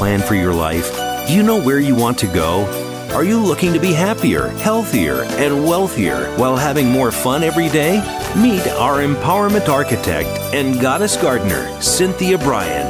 plan for your life? Do you know where you want to go? Are you looking to be happier, healthier, and wealthier while having more fun every day? Meet our empowerment architect and goddess gardener, Cynthia Bryan,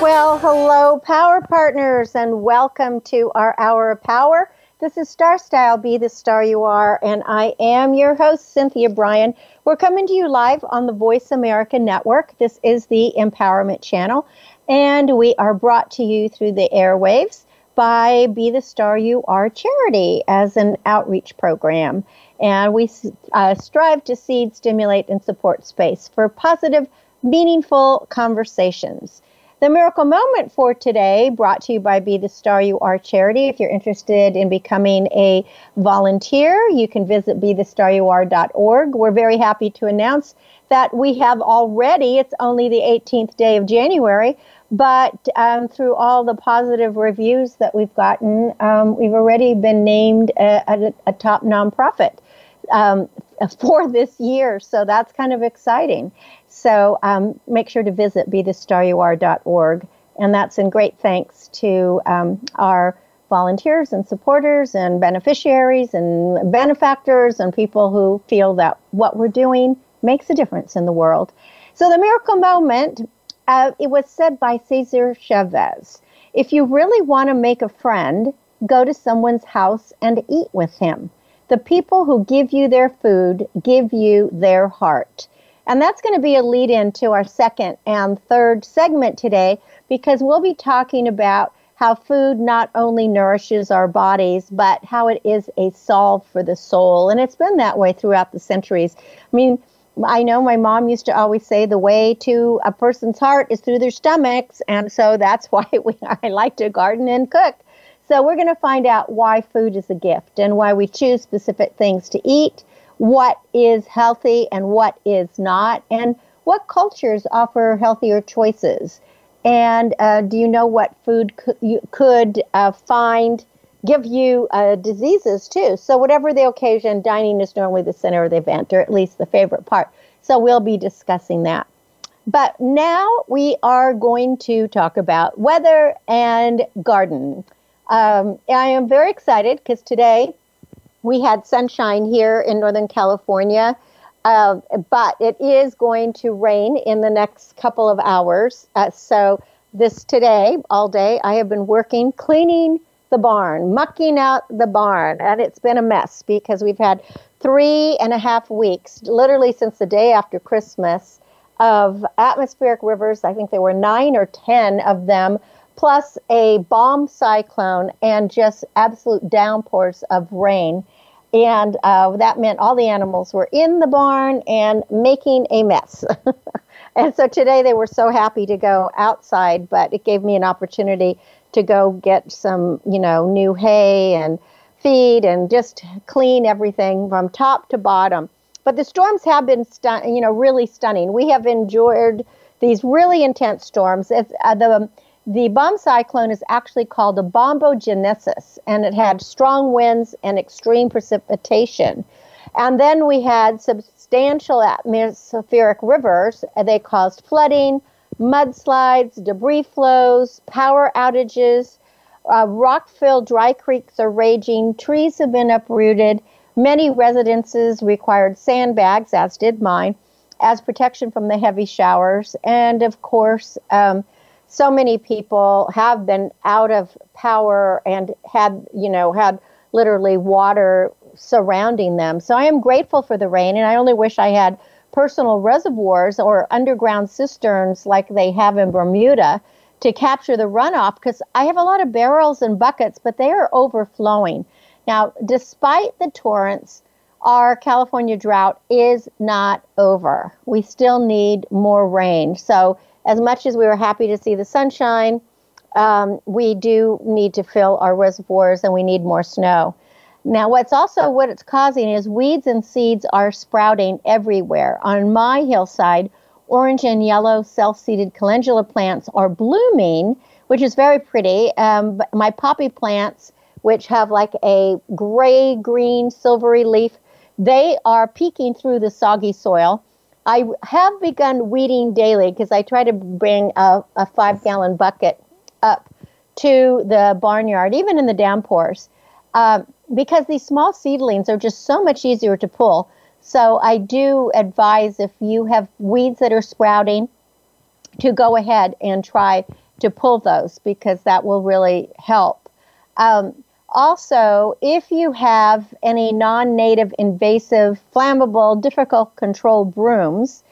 Well, hello, Power Partners, and welcome to our Hour of Power. This is Star Style, Be the Star You Are, and I am your host, Cynthia Bryan. We're coming to you live on the Voice America Network. This is the Empowerment Channel, and we are brought to you through the airwaves by Be the Star You Are charity as an outreach program. And we uh, strive to seed, stimulate, and support space for positive, meaningful conversations. The miracle moment for today brought to you by Be the Star You Are charity. If you're interested in becoming a volunteer, you can visit bethestaryouare.org. We're very happy to announce that we have already, it's only the 18th day of January, but um, through all the positive reviews that we've gotten, um, we've already been named a, a, a top nonprofit um, for this year. So that's kind of exciting. So um, make sure to visit bethestaryouare.org. And that's in great thanks to um, our volunteers and supporters and beneficiaries and benefactors and people who feel that what we're doing makes a difference in the world. So the miracle moment uh, it was said by Cesar Chavez if you really want to make a friend, go to someone's house and eat with him. The people who give you their food give you their heart. And that's going to be a lead in to our second and third segment today because we'll be talking about how food not only nourishes our bodies, but how it is a solve for the soul. And it's been that way throughout the centuries. I mean, I know my mom used to always say the way to a person's heart is through their stomachs, and so that's why we, I like to garden and cook. So we're going to find out why food is a gift and why we choose specific things to eat, what is healthy and what is not, and what cultures offer healthier choices. And uh, do you know what food could, you could uh, find give you uh, diseases too. So, whatever the occasion, dining is normally the center of the event, or at least the favorite part. So, we'll be discussing that. But now we are going to talk about weather and garden. Um, I am very excited because today we had sunshine here in Northern California, uh, but it is going to rain in the next couple of hours. Uh, so, this today, all day, I have been working cleaning the barn, mucking out the barn. And it's been a mess because we've had three and a half weeks, literally since the day after Christmas, of atmospheric rivers. I think there were nine or 10 of them, plus a bomb cyclone and just absolute downpours of rain. And uh, that meant all the animals were in the barn and making a mess. and so today they were so happy to go outside, but it gave me an opportunity to go get some, you know, new hay and feed and just clean everything from top to bottom. But the storms have been, you know, really stunning. We have enjoyed these really intense storms. It's, uh, the the bomb cyclone is actually called a bombogenesis, and it had strong winds and extreme precipitation. And then we had substantial atmospheric rivers. They caused flooding, mudslides, debris flows, power outages. Uh, rock filled dry creeks are raging. Trees have been uprooted. Many residences required sandbags, as did mine, as protection from the heavy showers. And of course, um, so many people have been out of power and had, you know, had literally water surrounding them. So I am grateful for the rain, and I only wish I had personal reservoirs or underground cisterns like they have in Bermuda to capture the runoff because I have a lot of barrels and buckets, but they are overflowing. Now, despite the torrents, our California drought is not over. We still need more rain. So, as much as we were happy to see the sunshine, um, we do need to fill our reservoirs and we need more snow. Now, what's also what it's causing is weeds and seeds are sprouting everywhere. On my hillside, orange and yellow self-seeded calendula plants are blooming, which is very pretty. Um, my poppy plants, which have like a gray, green, silvery leaf, they are peeking through the soggy soil. I have begun weeding daily because I try to bring a, a five gallon bucket up to the barnyard, even in the downpours, um, because these small seedlings are just so much easier to pull. So I do advise if you have weeds that are sprouting to go ahead and try to pull those because that will really help. Um, also, if you have any non native, invasive, flammable, difficult control brooms,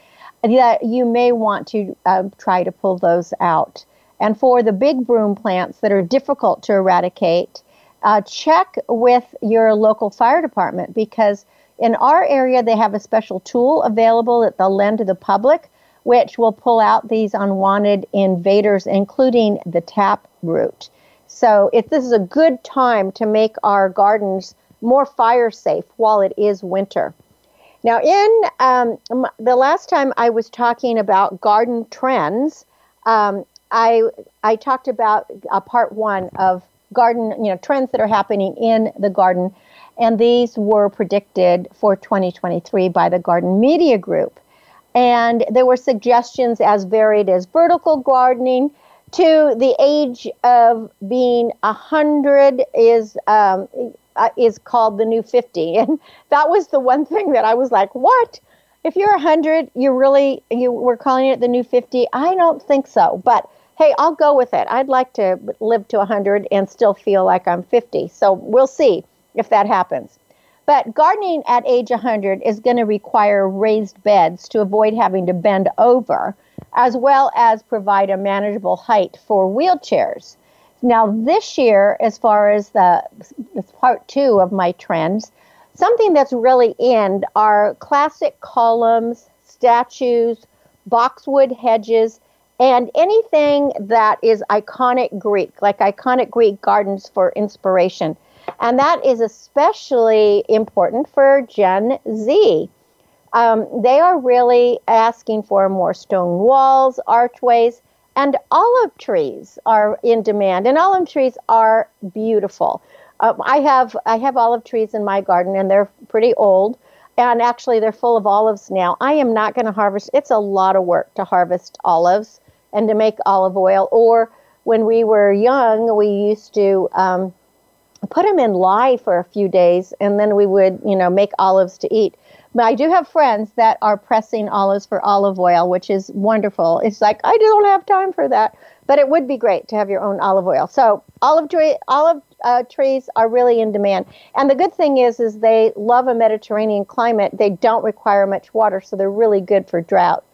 that you may want to uh, try to pull those out. And for the big broom plants that are difficult to eradicate, uh, check with your local fire department because in our area they have a special tool available that they'll lend to the public, which will pull out these unwanted invaders, including the tap root. So if this is a good time to make our gardens more fire safe while it is winter. Now, in um, the last time I was talking about garden trends, um, I I talked about a part one of garden, you know, trends that are happening in the garden, and these were predicted for 2023 by the Garden Media Group. And there were suggestions as varied as vertical gardening to the age of being a hundred is um, uh, is called the new 50 and that was the one thing that i was like what if you're a 100 you really you were calling it the new 50 i don't think so but hey, I'll go with it. I'd like to live to 100 and still feel like I'm 50. So we'll see if that happens. But gardening at age 100 is going to require raised beds to avoid having to bend over, as well as provide a manageable height for wheelchairs. Now, this year, as far as the part two of my trends, something that's really in are classic columns, statues, boxwood hedges, and anything that is iconic Greek, like iconic Greek gardens for inspiration. And that is especially important for Gen Z. Um, they are really asking for more stone walls, archways, and olive trees are in demand. And olive trees are beautiful. Um, I have I have olive trees in my garden, and they're pretty old. And actually, they're full of olives now. I am not going to harvest. It's a lot of work to harvest olives and to make olive oil. Or when we were young, we used to um, put them in lye for a few days, and then we would, you know, make olives to eat. But I do have friends that are pressing olives for olive oil, which is wonderful. It's like I don't have time for that, but it would be great to have your own olive oil. So olive tree, olive uh, trees are really in demand, and the good thing is, is they love a Mediterranean climate. They don't require much water, so they're really good for drought.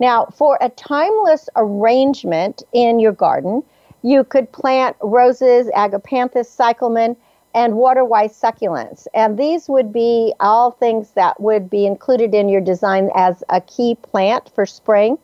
Now, for a timeless arrangement in your garden, you could plant roses, agapanthus, cyclamen, and water-wise succulents. And these would be all things that would be included in your design as a key plant for spring.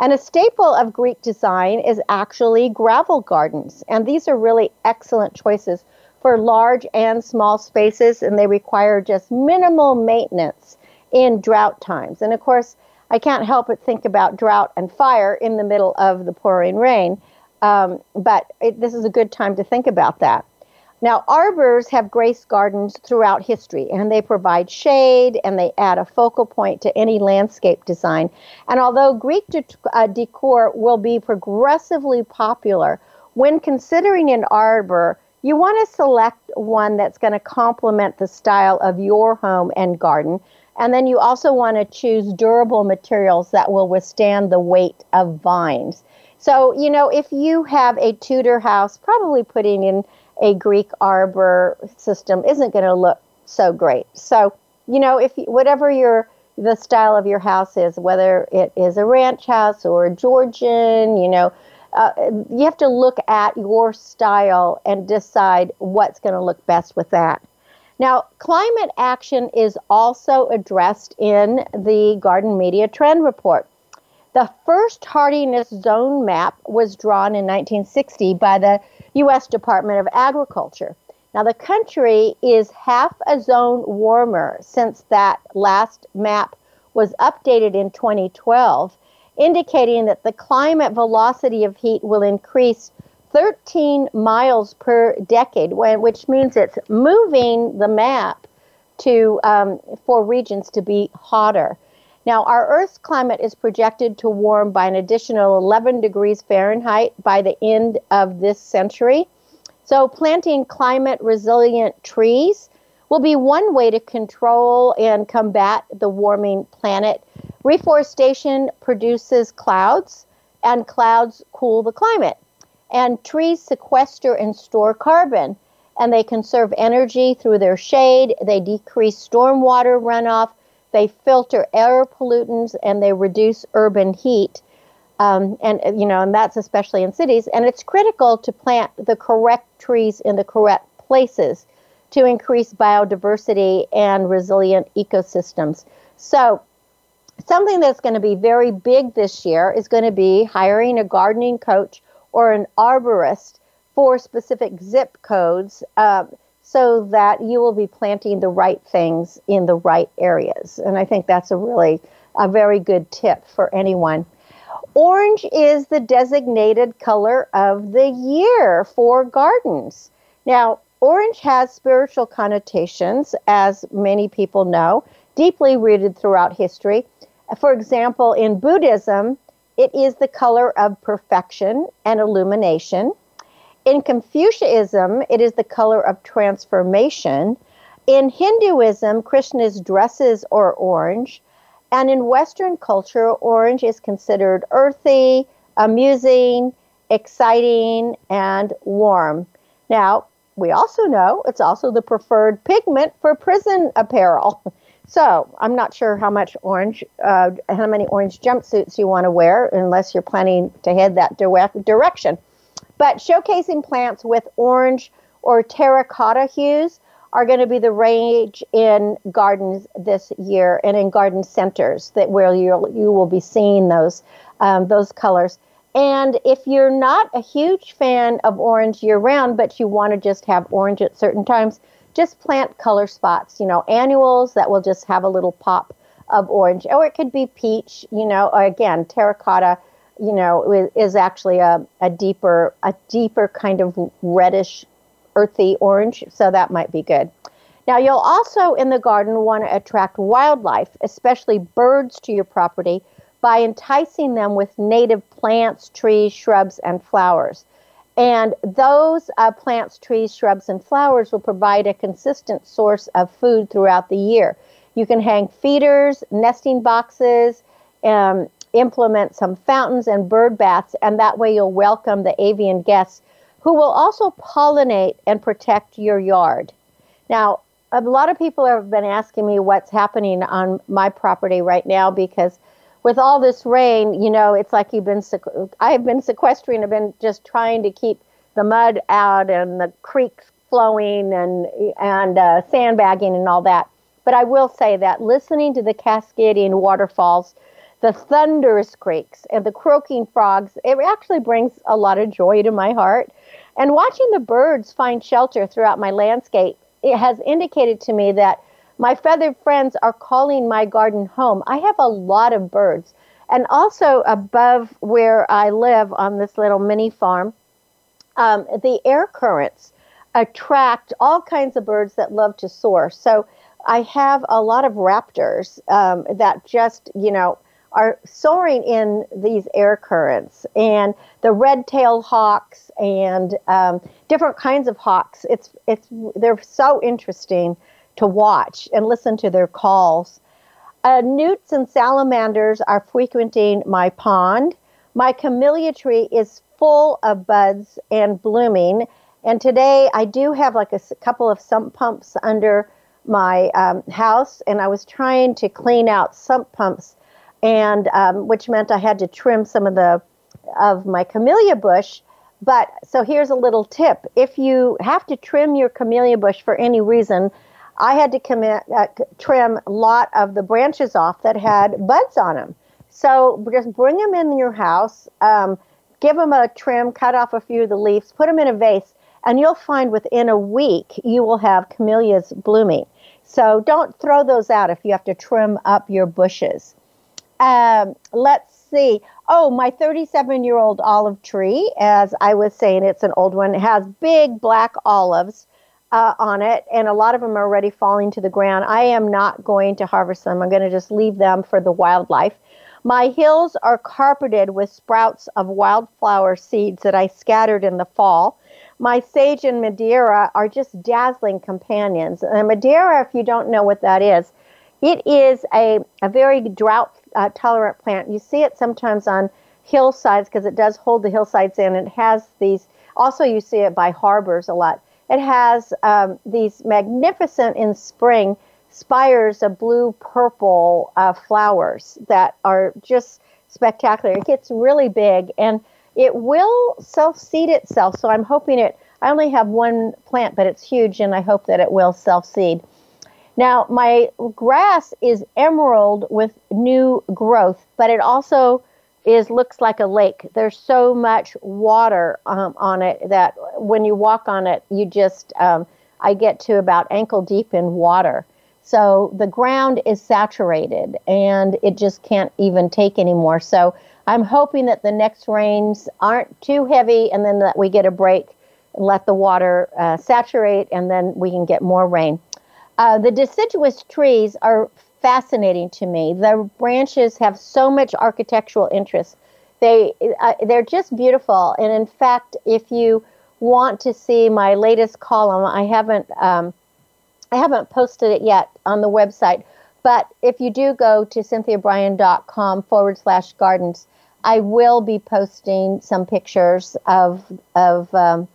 And a staple of Greek design is actually gravel gardens. And these are really excellent choices for large and small spaces, and they require just minimal maintenance in drought times. And of course, I can't help but think about drought and fire in the middle of the pouring rain. Um, but it, this is a good time to think about that. Now, arbors have graced gardens throughout history, and they provide shade and they add a focal point to any landscape design. And although Greek de- uh, decor will be progressively popular, when considering an arbor, you want to select one that's going to complement the style of your home and garden and then you also want to choose durable materials that will withstand the weight of vines. So, you know, if you have a Tudor house, probably putting in a Greek arbor system isn't going to look so great. So, you know, if whatever your the style of your house is, whether it is a ranch house or a Georgian, you know, uh, you have to look at your style and decide what's going to look best with that. Now, climate action is also addressed in the Garden Media Trend Report. The first hardiness zone map was drawn in 1960 by the U.S. Department of Agriculture. Now, the country is half a zone warmer since that last map was updated in 2012, indicating that the climate velocity of heat will increase 13 miles per decade, which means it's moving the map to um, for regions to be hotter. Now, our Earth's climate is projected to warm by an additional 11 degrees Fahrenheit by the end of this century. So, planting climate resilient trees will be one way to control and combat the warming planet. Reforestation produces clouds, and clouds cool the climate. And trees sequester and store carbon, and they conserve energy through their shade. They decrease stormwater runoff. They filter air pollutants, and they reduce urban heat. Um, and you know, and that's especially in cities. And it's critical to plant the correct trees in the correct places to increase biodiversity and resilient ecosystems. So, something that's going to be very big this year is going to be hiring a gardening coach or an arborist for specific zip codes uh, so that you will be planting the right things in the right areas. And I think that's a really a very good tip for anyone. Orange is the designated color of the year for gardens. Now, orange has spiritual connotations, as many people know, deeply rooted throughout history. For example, in Buddhism, it is the color of perfection and illumination. In Confucianism, it is the color of transformation. In Hinduism, Krishna's dresses are orange. And in Western culture, orange is considered earthy, amusing, exciting, and warm. Now, we also know it's also the preferred pigment for prison apparel. So I'm not sure how much orange, uh, how many orange jumpsuits you want to wear, unless you're planning to head that direct direction. But showcasing plants with orange or terracotta hues are going to be the rage in gardens this year and in garden centers that where you you will be seeing those um, those colors. And if you're not a huge fan of orange year round, but you want to just have orange at certain times, just plant color spots, you know, annuals that will just have a little pop of orange. Or it could be peach, you know, or again, terracotta, you know, is actually a, a deeper, a deeper kind of reddish, earthy orange. So that might be good. Now, you'll also in the garden want to attract wildlife, especially birds, to your property by enticing them with native plants, trees, shrubs, and flowers. And those uh, plants, trees, shrubs, and flowers will provide a consistent source of food throughout the year. You can hang feeders, nesting boxes, um, implement some fountains and bird baths, and that way you'll welcome the avian guests who will also pollinate and protect your yard. Now, a lot of people have been asking me what's happening on my property right now because with all this rain, you know, it's like you've been, I've been sequestering, I've been just trying to keep the mud out and the creeks flowing and, and uh, sandbagging and all that. But I will say that listening to the cascading waterfalls, the thunderous creeks, and the croaking frogs, it actually brings a lot of joy to my heart. And watching the birds find shelter throughout my landscape, it has indicated to me that my feathered friends are calling my garden home. I have a lot of birds. And also above where I live on this little mini farm, um, the air currents attract all kinds of birds that love to soar. So I have a lot of raptors um, that just, you know, are soaring in these air currents and the red-tailed hawks and um, different kinds of hawks. It's it's they're so interesting to watch and listen to their calls. Uh, newts and salamanders are frequenting my pond. My camellia tree is full of buds and blooming. And today I do have like a couple of sump pumps under my um, house, and I was trying to clean out sump pumps, and um, which meant I had to trim some of the of my camellia bush. But so here's a little tip: if you have to trim your camellia bush for any reason, I had to commit, uh, trim a lot of the branches off that had buds on them. So just bring them in your house, um, give them a trim, cut off a few of the leaves, put them in a vase, and you'll find within a week you will have camellias blooming. So don't throw those out if you have to trim up your bushes. Um, let's see. Oh, my 37 year old olive tree, as I was saying, it's an old one, it has big black olives uh, on it, and a lot of them are already falling to the ground. I am not going to harvest them. I'm going to just leave them for the wildlife. My hills are carpeted with sprouts of wildflower seeds that I scattered in the fall. My sage and Madeira are just dazzling companions. And Madeira, if you don't know what that is, it is a, a very drought uh, tolerant plant. You see it sometimes on hillsides because it does hold the hillsides in. It has these, also, you see it by harbors a lot. It has um, these magnificent in spring spires of blue purple uh, flowers that are just spectacular. It gets really big and it will self seed itself. So I'm hoping it, I only have one plant, but it's huge and I hope that it will self seed. Now, my grass is emerald with new growth, but it also is looks like a lake. There's so much water um, on it that when you walk on it, you just um, I get to about ankle deep in water. So the ground is saturated and it just can't even take anymore. So I'm hoping that the next rains aren't too heavy and then that we get a break and let the water uh, saturate and then we can get more rain. Uh, the deciduous trees are fascinating to me. The branches have so much architectural interest. They uh, they're just beautiful. And in fact, if you want to see my latest column, I haven't um, I haven't posted it yet on the website. But if you do go to cynthiabryan.com forward slash gardens, I will be posting some pictures of of um,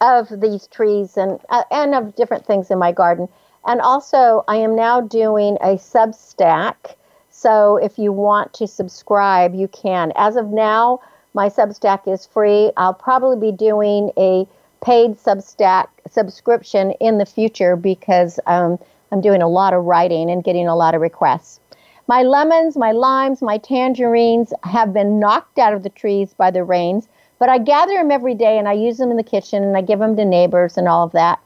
of these trees and uh, and of different things in my garden. And also, I am now doing a Substack. So if you want to subscribe, you can. As of now, my Substack is free. I'll probably be doing a paid Substack subscription in the future because um, I'm doing a lot of writing and getting a lot of requests. My lemons, my limes, my tangerines have been knocked out of the trees by the rains, but I gather them every day and I use them in the kitchen and I give them to neighbors and all of that.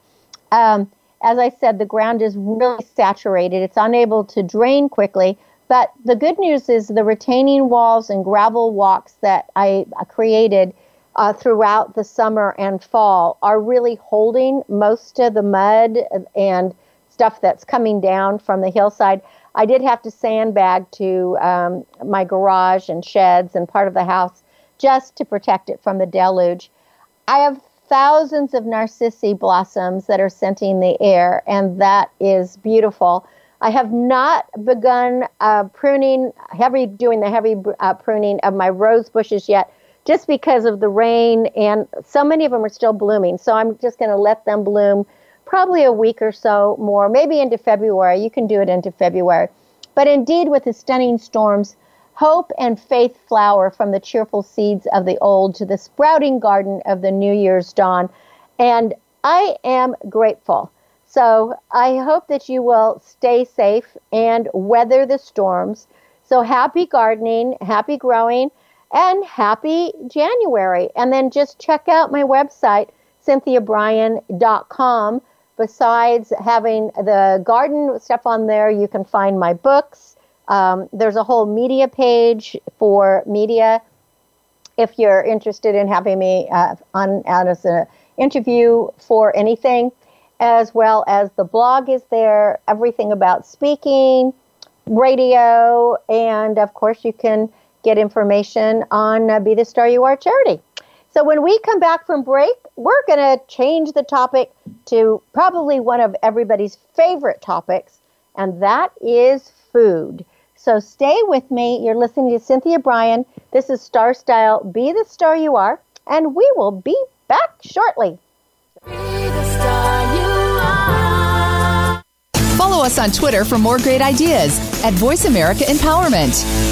Um, as I said, the ground is really saturated. It's unable to drain quickly. But the good news is the retaining walls and gravel walks that I created uh, throughout the summer and fall are really holding most of the mud and stuff that's coming down from the hillside. I did have to sandbag to um, my garage and sheds and part of the house just to protect it from the deluge. I have thousands of narcissi blossoms that are scenting the air, and that is beautiful. I have not begun uh, pruning, heavy doing the heavy uh, pruning of my rose bushes yet, just because of the rain, and so many of them are still blooming. So I'm just going to let them bloom probably a week or so more, maybe into February. You can do it into February. But indeed, with the stunning storms, Hope and faith flower from the cheerful seeds of the old to the sprouting garden of the New Year's dawn. And I am grateful. So I hope that you will stay safe and weather the storms. So happy gardening, happy growing, and happy January. And then just check out my website, cynthiabryan.com. Besides having the garden stuff on there, you can find my books um, there's a whole media page for media. If you're interested in having me uh, on as an interview for anything, as well as the blog is there, everything about speaking, radio, and of course you can get information on uh, Be the Star You Are charity. So when we come back from break, we're going to change the topic to probably one of everybody's favorite topics, and that is food. So stay with me. You're listening to Cynthia Bryan. This is Star Style. Be the star you are, and we will be back shortly. Follow us on Twitter for more great ideas at Voice America Empowerment.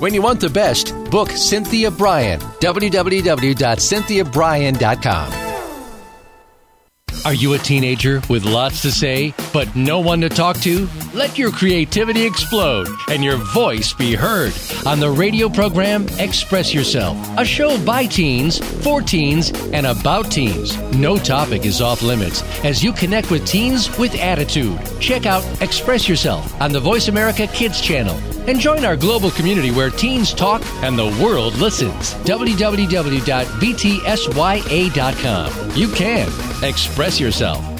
When you want the best, book Cynthia Bryan. www.cynthiabryan.com. Are you a teenager with lots to say, but no one to talk to? Let your creativity explode and your voice be heard on the radio program Express Yourself, a show by teens, for teens, and about teens. No topic is off limits as you connect with teens with attitude. Check out Express Yourself on the Voice America Kids channel and join our global community where teens talk and the world listens. www.btsya.com. You can express yourself.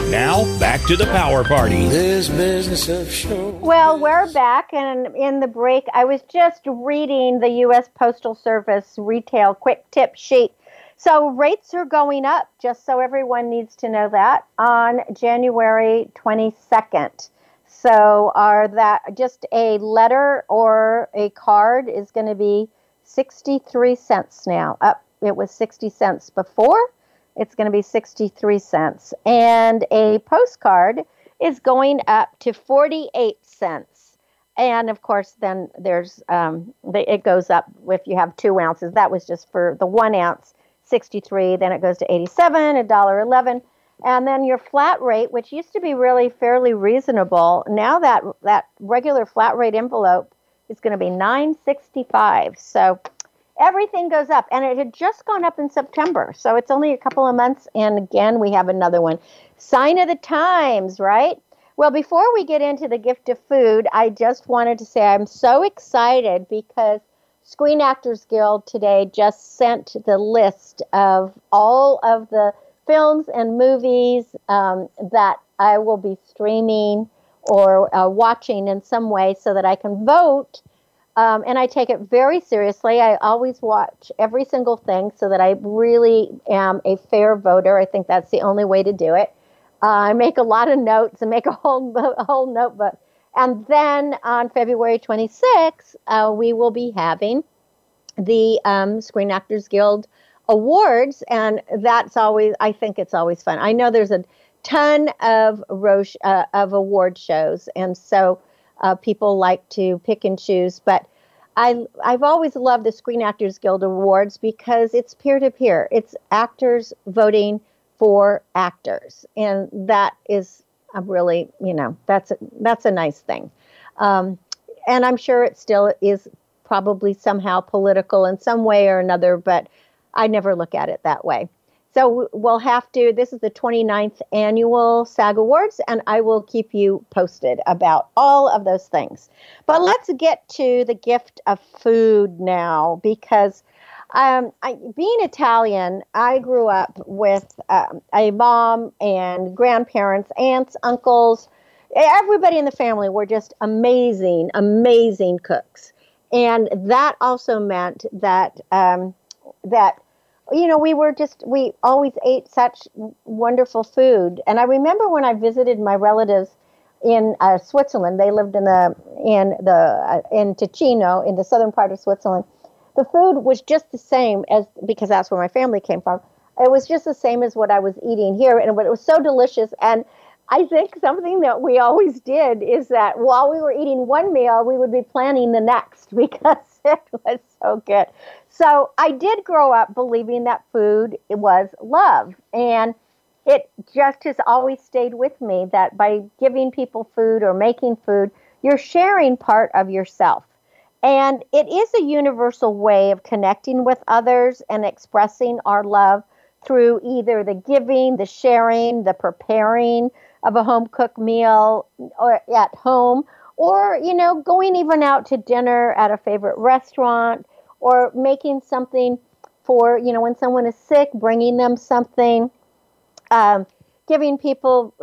Now, back to the power party. This business of show. Well, we're back, and in the break, I was just reading the U.S. Postal Service retail quick tip sheet. So rates are going up, just so everyone needs to know that, on January 22nd. So, are that just a letter or a card is going to be 63 cents now. Up, it was 60 cents before it's going to be 63 cents. And a postcard is going up to 48 cents. And of course, then there's um, the, it goes up if you have two ounces. That was just for the one ounce, 63. Then it goes to 87, a dollar 11, and then your flat rate, which used to be really fairly reasonable. Now that that regular flat rate envelope is going to be 965. So everything goes up and it had just gone up in september so it's only a couple of months and again we have another one. Sign of the times right? Well before we get into the gift of food i just wanted to say i'm so excited because screen actors guild today just sent the list of all of the films and movies um, that i will be streaming or uh, watching in some way so that i can vote um, and I take it very seriously. I always watch every single thing so that I really am a fair voter. I think that's the only way to do it. Uh, I make a lot of notes and make a whole a whole notebook. And then on February 26th, uh, we will be having the um, Screen Actors Guild Awards, and that's always I think it's always fun. I know there's a ton of Roche, uh, of award shows, and so uh, people like to pick and choose. But I, I've always loved the Screen Actors Guild Awards because it's peer to peer. It's actors voting for actors, and that is a really, you know, that's a, that's a nice thing. Um, and I'm sure it still is probably somehow political in some way or another, but I never look at it that way. So we'll have to, this is the 29th annual SAG Awards, and I will keep you posted about all of those things. But let's get to the gift of food now because um, I, being Italian, I grew up with um, a mom and grandparents, aunts, uncles. Everybody in the family were just amazing, amazing cooks. And that also meant that um, that you know, we were just, we always ate such wonderful food. And I remember when I visited my relatives in uh, Switzerland, they lived in the, in the, uh, in Ticino, in the southern part of Switzerland. the food was just the same as because that's where my family came from. It was just the same as what I was eating here, and it was so delicious. And I think something that we always did is that while we were eating one meal, we would be planning the next because it was so good. So I did grow up believing that food was love, and it just has always stayed with me that by giving people food or making food, you're sharing part of yourself. And it is a universal way of connecting with others and expressing our love through either the giving, the sharing, the preparing of a home cooked meal or at home, or, you know, going even out to dinner at a favorite restaurant or making something for, you know, when someone is sick, bringing them something, um, giving people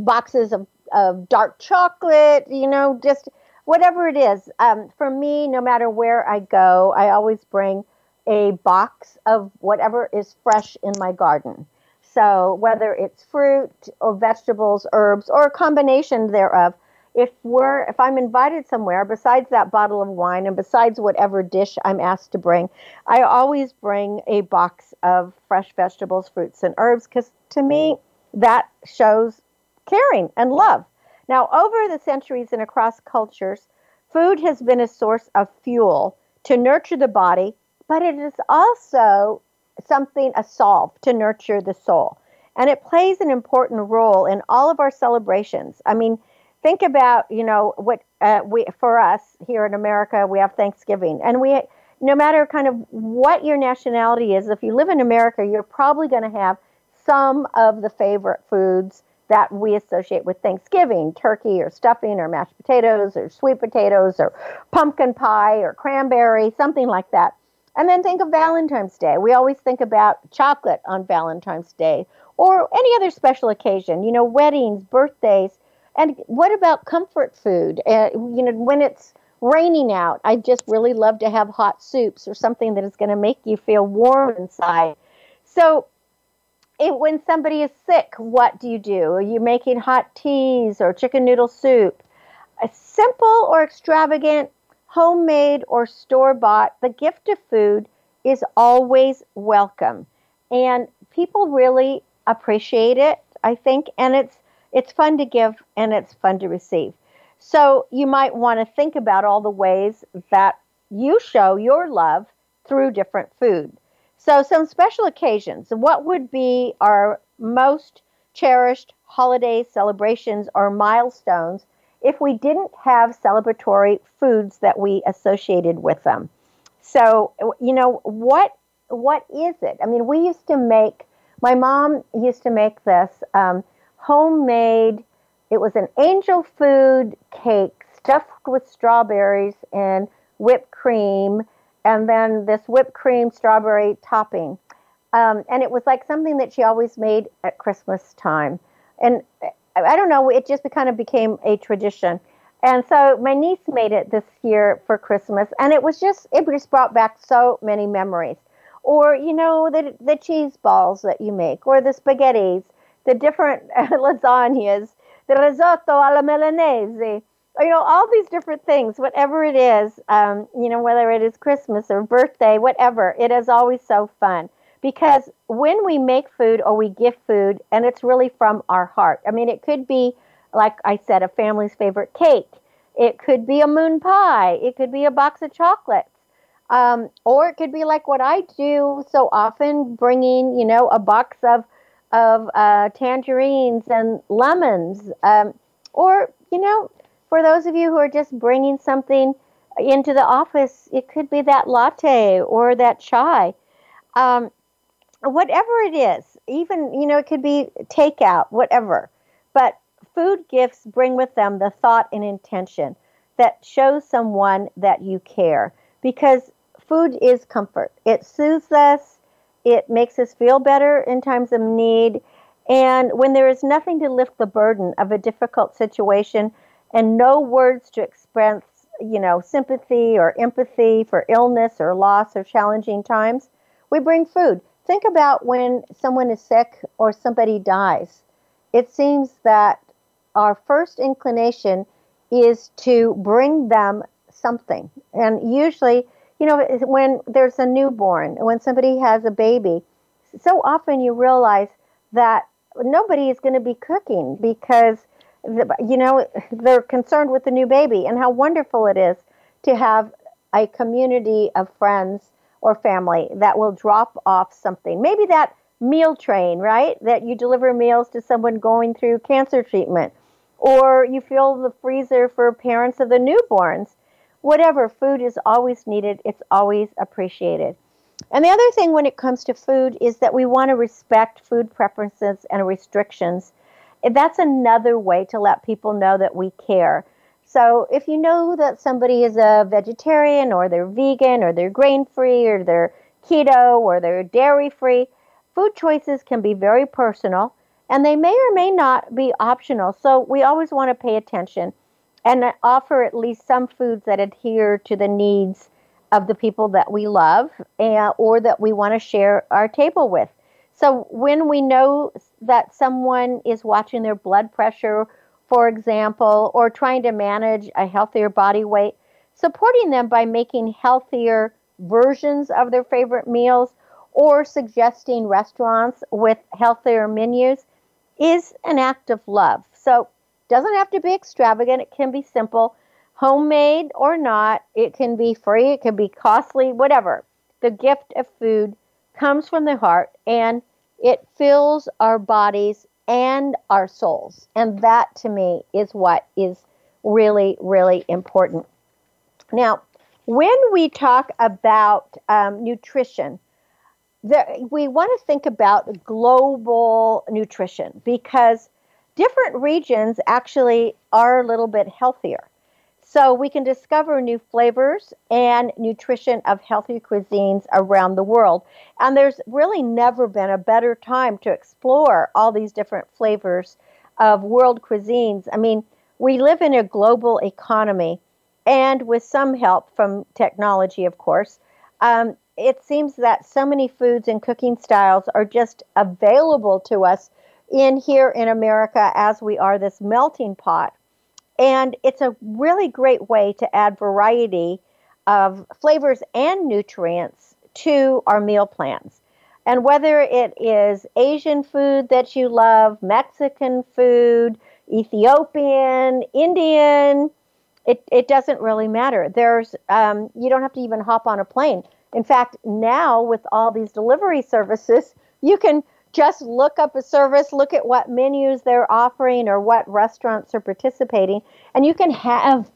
boxes of, of dark chocolate, you know, just whatever it is. Um, for me, no matter where I go, I always bring a box of whatever is fresh in my garden. So whether it's fruit or vegetables, herbs, or a combination thereof, if we're if I'm invited somewhere besides that bottle of wine and besides whatever dish I'm asked to bring, I always bring a box of fresh vegetables, fruits, and herbs because to me mm-hmm. that shows caring and love. Now, over the centuries and across cultures, food has been a source of fuel to nurture the body, but it is also something, a salve to nurture the soul. And it plays an important role in all of our celebrations. I mean, think about, you know, what uh, we, for us here in America, we have Thanksgiving. And we, no matter kind of what your nationality is, if you live in America, you're probably going to have some of the favorite foods that we associate with Thanksgiving turkey or stuffing or mashed potatoes or sweet potatoes or pumpkin pie or cranberry, something like that. And then think of Valentine's Day. We always think about chocolate on Valentine's Day or any other special occasion, you know, weddings, birthdays. And what about comfort food? Uh, you know, when it's raining out, I just really love to have hot soups or something that is going to make you feel warm inside. So it, when somebody is sick, what do you do? Are you making hot teas or chicken noodle soup? A simple or extravagant, homemade or store bought, the gift of food is always welcome. And people really appreciate it, I think, and it's it's fun to give and it's fun to receive. So you might want to think about all the ways that you show your love through different food. So, some special occasions. What would be our most cherished holiday celebrations or milestones if we didn't have celebratory foods that we associated with them? So, you know, what what is it? I mean, we used to make. My mom used to make this um, homemade. It was an angel food cake stuffed with strawberries and whipped cream and then this whipped cream strawberry topping. Um, and it was like something that she always made at Christmas time. And I don't know, it just kind of became a tradition. And so my niece made it this year for Christmas, and it was just, it just brought back so many memories. Or, you know, the, the cheese balls that you make, or the spaghettis, the different lasagnas, the risotto alla milanese you know, all these different things, whatever it is, um, you know, whether it is Christmas or birthday, whatever, it is always so fun because when we make food or we give food, and it's really from our heart. I mean, it could be, like I said, a family's favorite cake. It could be a moon pie. It could be a box of chocolates. Um, or it could be like what I do so often, bringing, you know, a box of of uh, tangerines and lemons. Um, or, you know, for those of you who are just bringing something into the office, it could be that latte or that chai. Um, whatever it is, even, you know, it could be takeout, whatever. But food gifts bring with them the thought and intention that shows someone that you care because food is comfort. It soothes us, it makes us feel better in times of need. And when there is nothing to lift the burden of a difficult situation, and no words to express, you know, sympathy or empathy for illness or loss or challenging times, we bring food. Think about when someone is sick or somebody dies. It seems that our first inclination is to bring them something. And usually, you know, when there's a newborn, when somebody has a baby, so often you realize that nobody is going to be cooking because, you know, they're concerned with the new baby and how wonderful it is to have a community of friends or family that will drop off something. Maybe that meal train, right? That you deliver meals to someone going through cancer treatment, or you fill the freezer for parents of the newborns. Whatever, food is always needed, it's always appreciated. And the other thing when it comes to food is that we want to respect food preferences and restrictions. That's another way to let people know that we care. So if you know that somebody is a vegetarian or they're vegan or they're grain free or they're keto or they're dairy free, food choices can be very personal and they may or may not be optional. So we always want to pay attention and offer at least some foods that adhere to the needs of the people that we love and, or that we want to share our table with. So when we know that someone is watching their blood pressure, for example, or trying to manage a healthier body weight, supporting them by making healthier versions of their favorite meals or suggesting restaurants with healthier menus is an act of love. So doesn't have to be extravagant, it can be simple homemade or not, it can be free, it can be costly, whatever. The gift of food comes from the heart and it fills our bodies and our souls. And that to me is what is really, really important. Now, when we talk about um, nutrition, we want to think about global nutrition because different regions actually are a little bit healthier. So we can discover new flavors and nutrition of healthy cuisines around the world. And there's really never been a better time to explore all these different flavors of world cuisines. I mean, we live in a global economy, and with some help from technology, of course, um, it seems that so many foods and cooking styles are just available to us in here in America as we are this melting pot and it's a really great way to add variety of flavors and nutrients to our meal plans. And whether it is Asian food that you love, Mexican food, Ethiopian, Indian, it, it doesn't really matter. There's um, you don't have to even hop on a plane. In fact, now with all these delivery services, you can just look up a service, look at what menus they're offering or what restaurants are participating, and you can have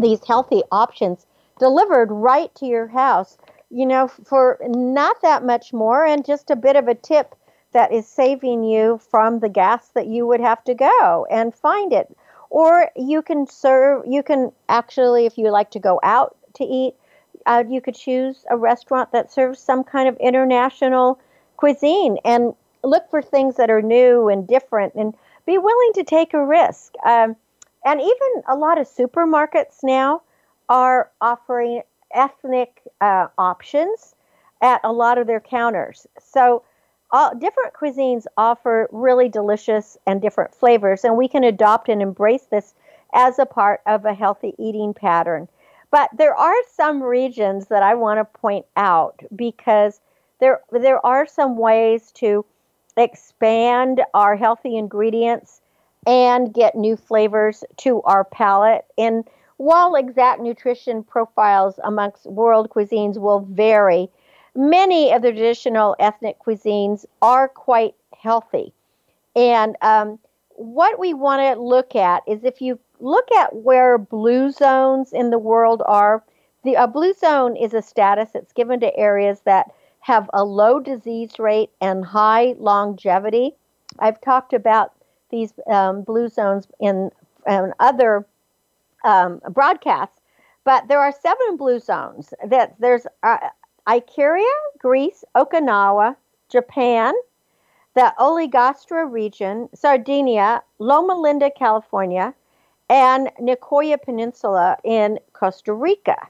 these healthy options delivered right to your house, you know, for not that much more and just a bit of a tip that is saving you from the gas that you would have to go and find it. Or you can serve, you can actually, if you like to go out to eat, uh, you could choose a restaurant that serves some kind of international cuisine and look for things that are new and different and be willing to take a risk. Um, and even a lot of supermarkets now are offering ethnic uh, options at a lot of their counters. So, all, different cuisines offer really delicious and different flavors, and we can adopt and embrace this as a part of a healthy eating pattern. But there are some regions that I want to point out because there there are some ways to expand our healthy ingredients and get new flavors to our palate. And while exact nutrition profiles amongst world cuisines will vary, many of the traditional ethnic cuisines are quite healthy. And um, what we want to look at is if you look at where blue zones in the world are, the a blue zone is a status that's given to areas that have a low disease rate and high longevity. I've talked about these um, blue zones in, in other um, broadcasts, but there are seven blue zones. That there's uh, Icaria, Greece, Okinawa, Japan, the Oligostro region, Sardinia, Loma Linda, California, and Nicoya Peninsula in Costa Rica.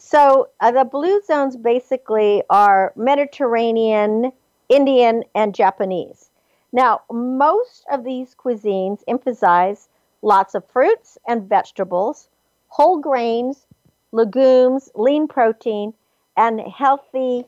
So uh, the blue zones basically are Mediterranean, Indian, and Japanese. Now, most of these cuisines emphasize lots of fruits and vegetables, whole grains, legumes, lean protein, and healthy,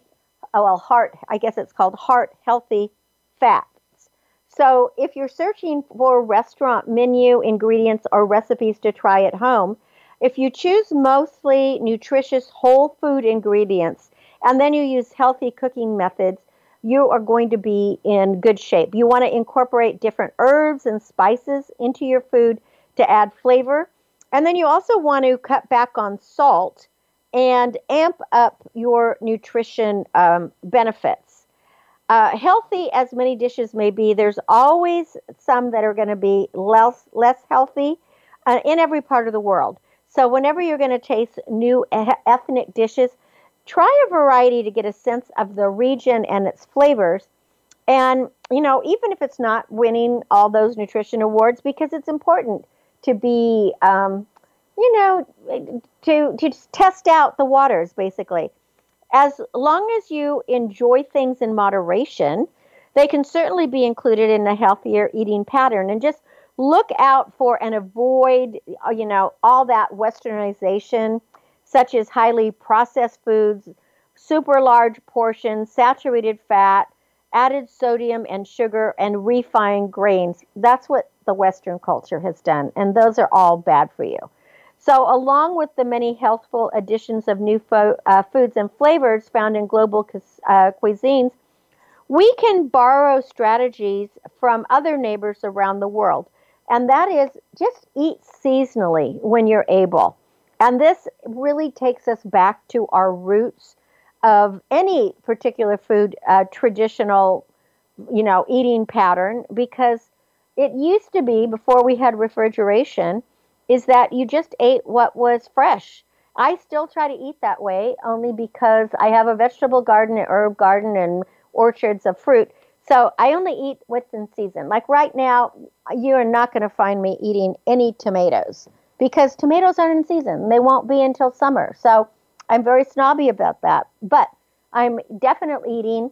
oh, well, heart, I guess it's called heart healthy fats. So if you're searching for restaurant menu ingredients or recipes to try at home, if you choose mostly nutritious whole food ingredients and then you use healthy cooking methods, you are going to be in good shape. You want to incorporate different herbs and spices into your food to add flavor. And then you also want to cut back on salt and amp up your nutrition um, benefits. Uh, healthy as many dishes may be, there's always some that are going to be less less healthy uh, in every part of the world. So whenever you're going to taste new ethnic dishes, try a variety to get a sense of the region and its flavors. And you know, even if it's not winning all those nutrition awards, because it's important to be um, you know, to to test out the waters basically. As long as you enjoy things in moderation, they can certainly be included in a healthier eating pattern and just look out for and avoid uh, you know all that westernization such as highly processed foods, super large portions, saturated fat, added sodium and sugar and refined grains. That's what the western culture has done and those are all bad for you. So, along with the many healthful additions of new fo- uh, foods and flavors found in global uh, cuisines, we can borrow strategies from other neighbors around the world. And that is just eat seasonally when you're able. And this really takes us back to our roots of any particular food uh, traditional, you know, eating pattern because it used to be before we had refrigeration is that you just ate what was fresh. I still try to eat that way only because I have a vegetable garden, an herb garden, and orchards of fruit. So I only eat what's in season. Like right now, you are not going to find me eating any tomatoes because tomatoes aren't in season. They won't be until summer. So I'm very snobby about that. But I'm definitely eating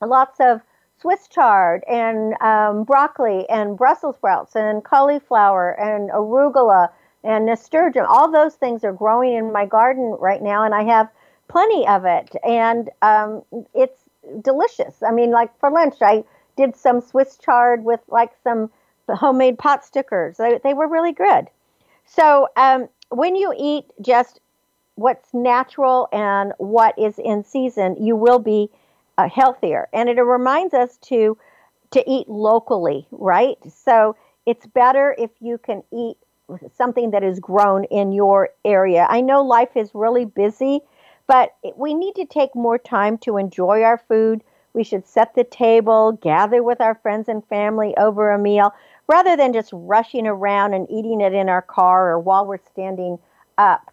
lots of Swiss chard and um, broccoli and Brussels sprouts and cauliflower and arugula and nasturtium. All those things are growing in my garden right now, and I have plenty of it. And um, it's delicious. I mean, like for lunch, I did some Swiss chard with like some homemade pot stickers. They, they were really good. So um, when you eat just what's natural and what is in season, you will be uh, healthier. And it reminds us to to eat locally, right? So it's better if you can eat something that is grown in your area. I know life is really busy, but we need to take more time to enjoy our food. We should set the table, gather with our friends and family over a meal, rather than just rushing around and eating it in our car or while we're standing up.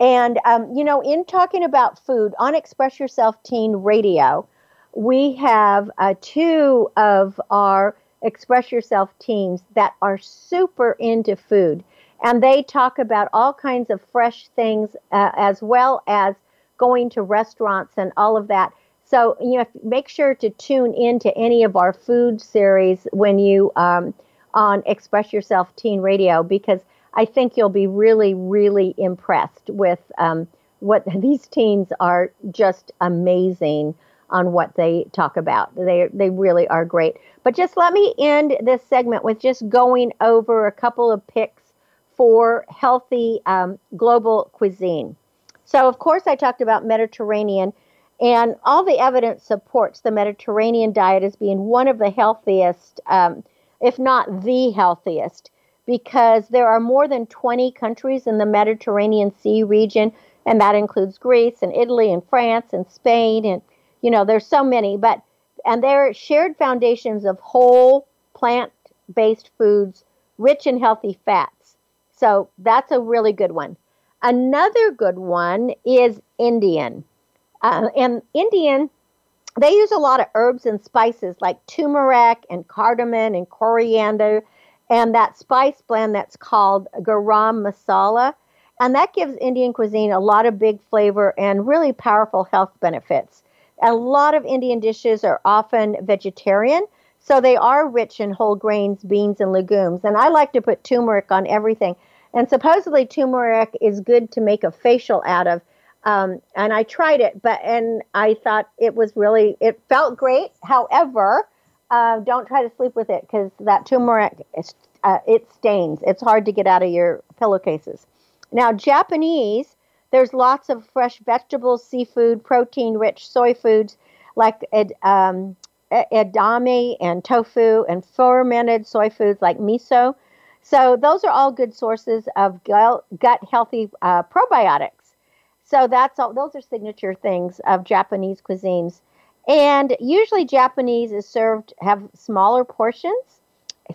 And, um, you know, in talking about food on Express Yourself Teen Radio, we have uh, two of our Express Yourself teams that are super into food. And they talk about all kinds of fresh things uh, as well as going to restaurants and all of that. So, you know, make sure to tune in to any of our food series when you um, on Express Yourself Teen Radio because I think you'll be really, really impressed with um, what these teens are just amazing on what they talk about. They they really are great. But just let me end this segment with just going over a couple of picks for healthy um, global cuisine. So of course I talked about Mediterranean, and all the evidence supports the Mediterranean diet as being one of the healthiest, um, if not the healthiest, because there are more than 20 countries in the Mediterranean Sea region, and that includes Greece and Italy and France and Spain and you know, there's so many, but and they're shared foundations of whole plant-based foods rich in healthy fats. So that's a really good one. Another good one is Indian. Uh, and Indian, they use a lot of herbs and spices like turmeric and cardamom and coriander and that spice blend that's called garam masala. And that gives Indian cuisine a lot of big flavor and really powerful health benefits. A lot of Indian dishes are often vegetarian, so they are rich in whole grains, beans, and legumes. And I like to put turmeric on everything. And supposedly turmeric is good to make a facial out of. Um, and I tried it, but and I thought it was really it felt great. However, uh, don't try to sleep with it because that turmeric uh, it stains. It's hard to get out of your pillowcases. Now, Japanese, there's lots of fresh vegetables, seafood, protein-rich soy foods like ed, um, edamame and tofu, and fermented soy foods like miso. So those are all good sources of gut healthy uh, probiotics. So that's all. Those are signature things of Japanese cuisines. And usually Japanese is served have smaller portions.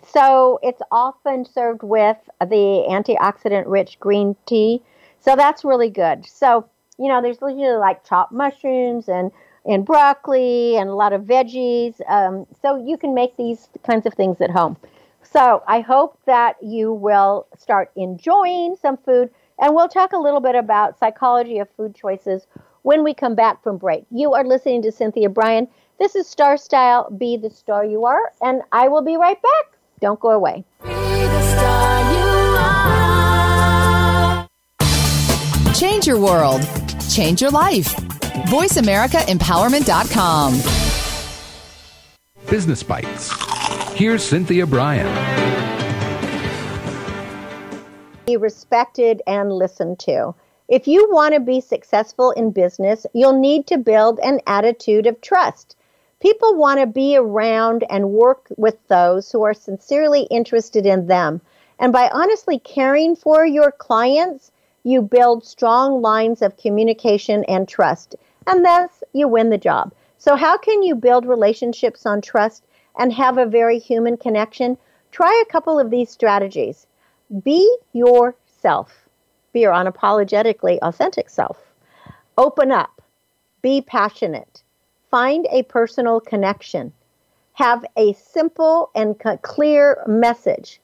So it's often served with the antioxidant rich green tea. So that's really good. So, you know, there's usually like chopped mushrooms and and broccoli and a lot of veggies. Um, so you can make these kinds of things at home. So I hope that you will start enjoying some food. And we'll talk a little bit about psychology of food choices when we come back from break. You are listening to Cynthia Brian. This is Star Style, Be the Star You Are, and I will be right back. Don't go away. Change your world. Change your life. VoiceAmericaEmpowerment.com. Business Bites. Here's Cynthia Brian. Be respected and listened to. If you want to be successful in business, you'll need to build an attitude of trust. People want to be around and work with those who are sincerely interested in them. And by honestly caring for your clients, you build strong lines of communication and trust. And thus, you win the job. So, how can you build relationships on trust and have a very human connection? Try a couple of these strategies. Be yourself be your unapologetically authentic self. Open up. Be passionate. Find a personal connection. Have a simple and clear message.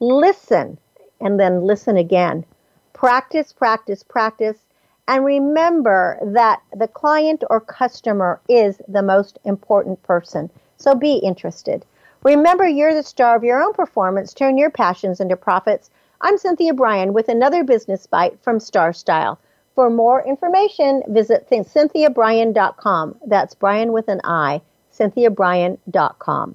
Listen and then listen again. Practice, practice, practice. And remember that the client or customer is the most important person. So be interested. Remember, you're the star of your own performance. Turn your passions into profits. I'm Cynthia Brian with another business bite from Star Style. For more information, visit cynthiabrian.com. That's Brian with an I, cynthiabrian.com.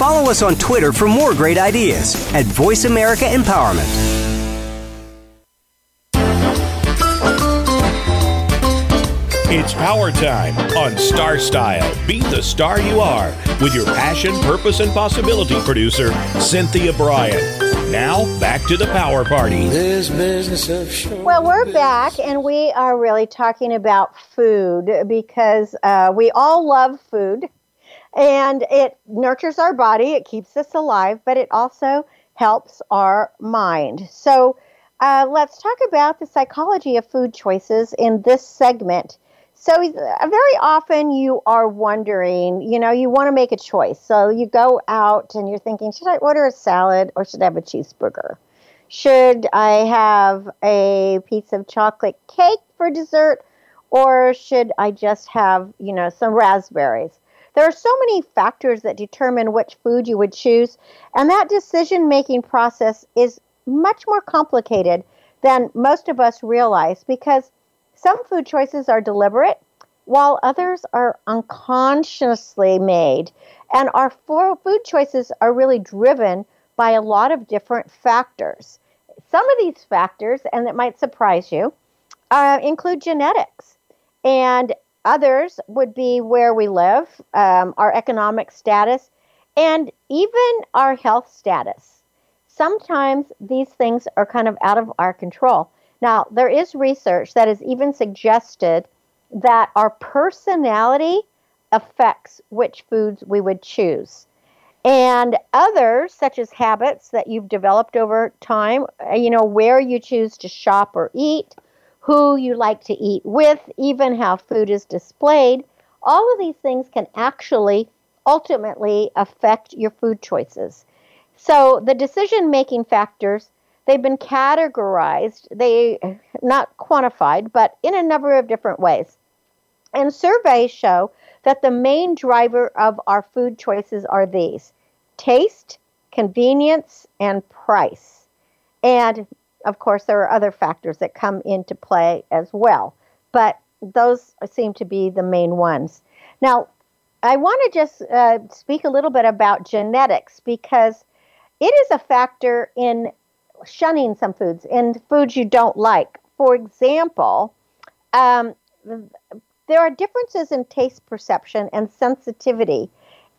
Follow us on Twitter for more great ideas at Voice America Empowerment. It's power time on Star Style. Be the star you are with your passion, purpose, and possibility producer, Cynthia Brian. Now, back to the power party. Well, we're back and we are really talking about food because uh, we all love food and it nurtures our body, it keeps us alive, but it also helps our mind. So, uh, let's talk about the psychology of food choices in this segment. So, uh, very often you are wondering, you know, you want to make a choice. So, you go out and you're thinking, should I order a salad or should I have a cheeseburger? Should I have a piece of chocolate cake for dessert or should I just have, you know, some raspberries? There are so many factors that determine which food you would choose, and that decision making process is much more complicated than most of us realize because some food choices are deliberate, while others are unconsciously made. And our food choices are really driven by a lot of different factors. Some of these factors, and it might surprise you, uh, include genetics. And others would be where we live, um, our economic status, and even our health status. Sometimes these things are kind of out of our control. Now, there is research that has even suggested that our personality affects which foods we would choose. And others, such as habits that you've developed over time, uh, you know, where you choose to shop or eat, who you like to eat with, even how food is displayed, all of these things can actually ultimately affect your food choices. So the decision making factors, they've been categorized, they not quantified, but in a number of different ways. And surveys show that the main driver of our food choices are these taste, convenience, and price. And of course, there are other factors that come into play as well, but those seem to be the main ones. Now, I want to just uh, speak a little bit about genetics because it is a factor in shunning some foods, in foods you don't like. For example, um, there are differences in taste perception and sensitivity,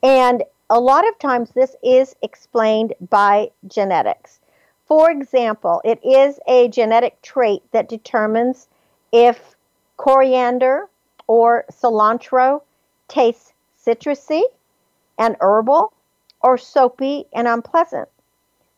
and a lot of times this is explained by genetics. For example, it is a genetic trait that determines if coriander or cilantro tastes citrusy and herbal or soapy and unpleasant.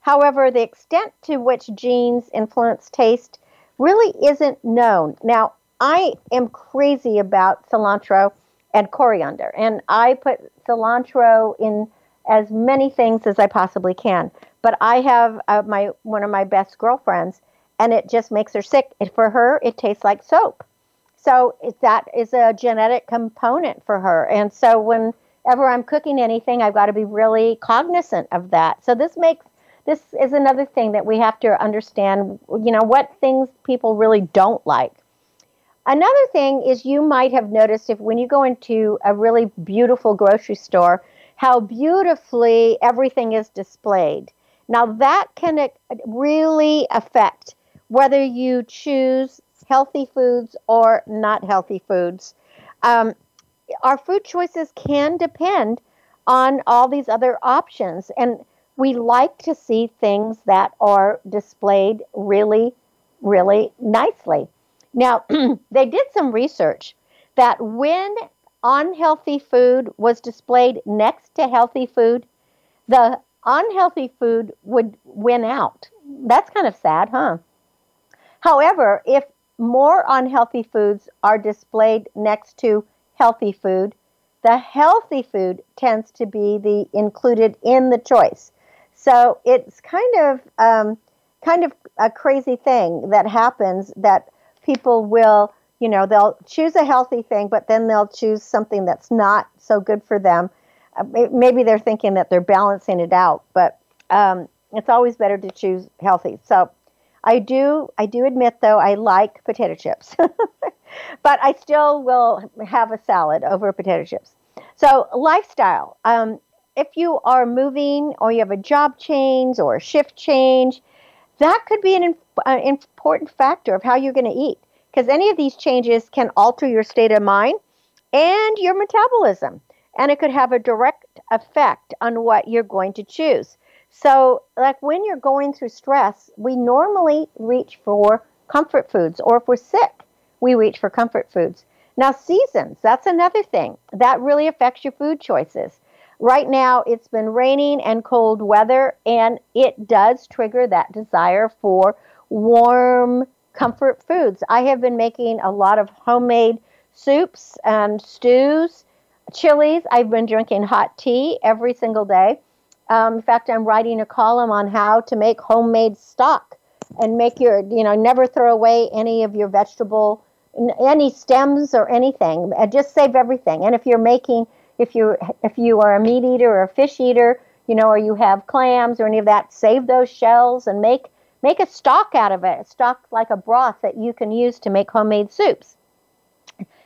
However, the extent to which genes influence taste really isn't known. Now, I am crazy about cilantro and coriander, and I put cilantro in as many things as I possibly can. But I have uh, my one of my best girlfriends, and it just makes her sick. For her, it tastes like soap. So it, that is a genetic component for her. And so whenever I'm cooking anything, I've got to be really cognizant of that. So this makes this is another thing that we have to understand. You know what things people really don't like. Another thing is you might have noticed if when you go into a really beautiful grocery store, how beautifully everything is displayed. Now, that can really affect whether you choose healthy foods or not healthy foods. Um, our food choices can depend on all these other options. And we like to see things that are displayed really, really nicely. Now, they did some research that when unhealthy food was displayed next to healthy food, the unhealthy food would win out. That's kind of sad, huh? However, if more unhealthy foods are displayed next to healthy food, the healthy food tends to be the included in the choice. So it's kind of um, kind of a crazy thing that happens that people will, you know, they'll choose a healthy thing, but then they'll choose something that's not so good for them maybe they're thinking that they're balancing it out, but um, it's always better to choose healthy. So I do I do admit though I like potato chips, but I still will have a salad over potato chips. So lifestyle. Um, if you are moving or you have a job change or a shift change, that could be an, an important factor of how you're going to eat because any of these changes can alter your state of mind and your metabolism and it could have a direct effect on what you're going to choose. So, like when you're going through stress, we normally reach for comfort foods, or if we're sick, we reach for comfort foods. Now, seasons, that's another thing that really affects your food choices. Right now, it's been raining and cold weather, and it does trigger that desire for warm comfort foods. I have been making a lot of homemade soups and stews chilies. I've been drinking hot tea every single day. Um, in fact, I'm writing a column on how to make homemade stock and make your, you know, never throw away any of your vegetable, any stems or anything. And just save everything. And if you're making, if you if you are a meat eater or a fish eater, you know, or you have clams or any of that, save those shells and make make a stock out of it. A stock like a broth that you can use to make homemade soups.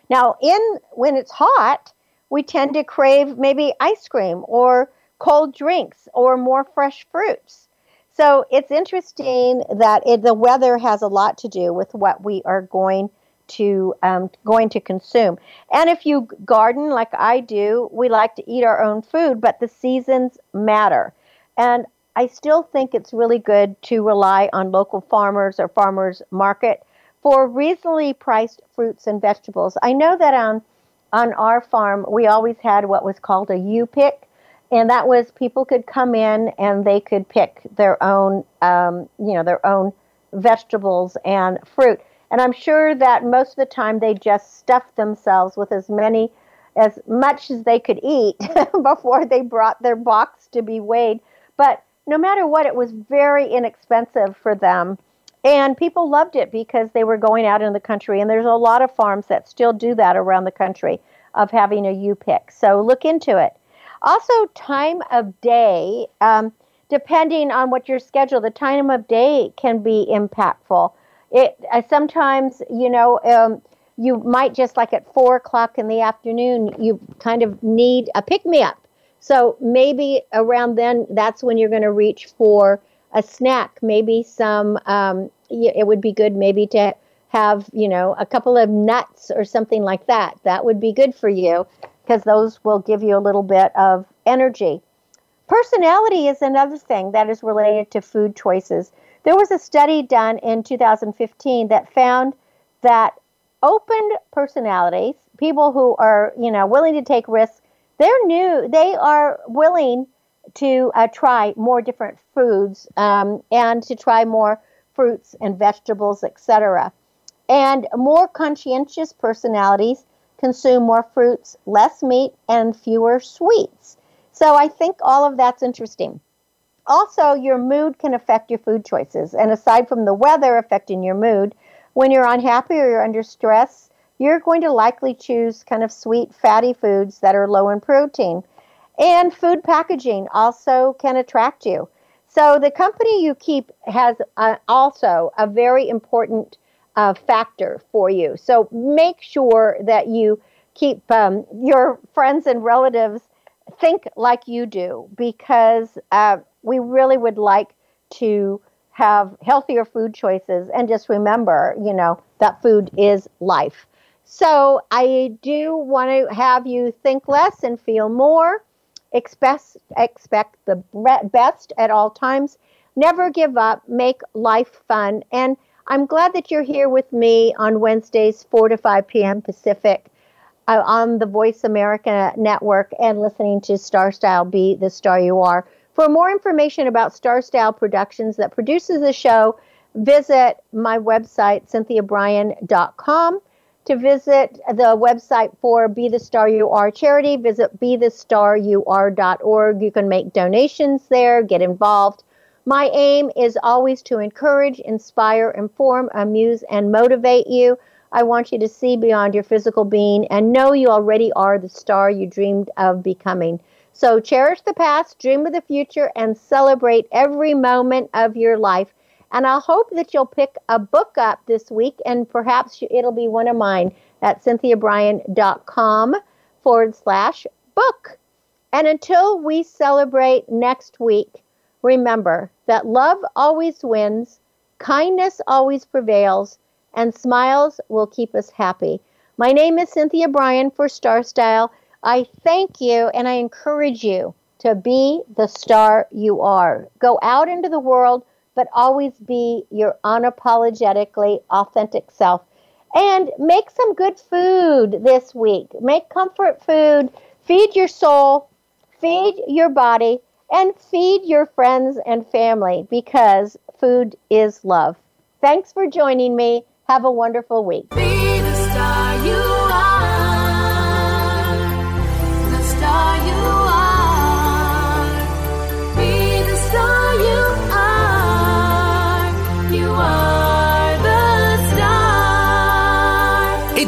Now, in when it's hot, we tend to crave maybe ice cream or cold drinks or more fresh fruits. So it's interesting that it, the weather has a lot to do with what we are going to um, going to consume. And if you garden like I do, we like to eat our own food, but the seasons matter. And I still think it's really good to rely on local farmers or farmers market for reasonably priced fruits and vegetables. I know that on on our farm we always had what was called a U pick, and that was people could come in and they could pick their own um, you know their own vegetables and fruit. And I'm sure that most of the time they just stuffed themselves with as many, as much as they could eat before they brought their box to be weighed. But no matter what, it was very inexpensive for them. And people loved it because they were going out in the country. And there's a lot of farms that still do that around the country of having a U pick. So look into it. Also, time of day, um, depending on what your schedule, the time of day can be impactful. It uh, sometimes, you know, um, you might just like at four o'clock in the afternoon, you kind of need a pick me up. So maybe around then, that's when you're going to reach for a snack. Maybe some, um, it would be good maybe to have, you know, a couple of nuts or something like that. That would be good for you because those will give you a little bit of energy. Personality is another thing that is related to food choices. There was a study done in 2015 that found that open personalities, people who are, you know, willing to take risks, they're new, they are willing to uh, try more different foods um, and to try more fruits and vegetables, etc. And more conscientious personalities consume more fruits, less meat, and fewer sweets. So I think all of that's interesting. Also, your mood can affect your food choices. And aside from the weather affecting your mood, when you're unhappy or you're under stress, you're going to likely choose kind of sweet, fatty foods that are low in protein. And food packaging also can attract you. So the company you keep has uh, also a very important uh, factor for you. So make sure that you keep um, your friends and relatives think like you do because uh, we really would like to have healthier food choices and just remember, you know, that food is life. So I do want to have you think less and feel more. Expect, expect the best at all times. Never give up. Make life fun. And I'm glad that you're here with me on Wednesdays, 4 to 5 p.m. Pacific uh, on the Voice America Network and listening to Star Style Be the Star You Are. For more information about Star Style Productions that produces the show, visit my website, cynthiabrian.com. To visit the website for Be the Star You Are charity, visit BeTheStarYouAre.org. You can make donations there, get involved. My aim is always to encourage, inspire, inform, amuse, and motivate you. I want you to see beyond your physical being and know you already are the star you dreamed of becoming. So cherish the past, dream of the future, and celebrate every moment of your life. And I hope that you'll pick a book up this week, and perhaps it'll be one of mine at cynthiabrian.com forward slash book. And until we celebrate next week, remember that love always wins, kindness always prevails, and smiles will keep us happy. My name is Cynthia Brian for Star Style. I thank you and I encourage you to be the star you are. Go out into the world, but always be your unapologetically authentic self. And make some good food this week. Make comfort food, feed your soul, feed your body, and feed your friends and family because food is love. Thanks for joining me. Have a wonderful week.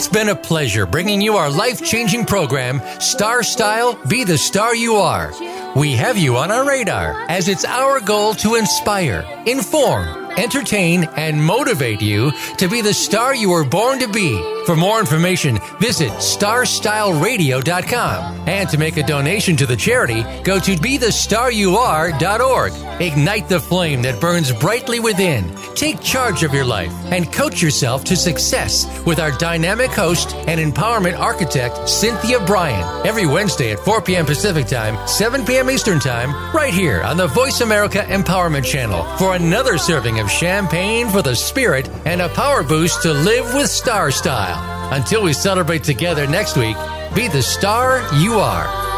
It's been a pleasure bringing you our life changing program, Star Style Be the Star You Are. We have you on our radar as it's our goal to inspire, inform, entertain, and motivate you to be the star you were born to be For more information, visit starstyleradio.com. And to make a donation to the charity, go to bethestaryouare.org. Ignite the flame that burns brightly within. Take charge of your life and coach yourself to success with our dynamic host and empowerment architect, Cynthia Brian, every Wednesday at 4 p.m. Pacific Time, 7 p.m. Eastern Time, right here on the Voice America Empowerment Channel for another serving of champagne for the spirit and a power boost to live with star style. Until we celebrate together next week, be the star you are.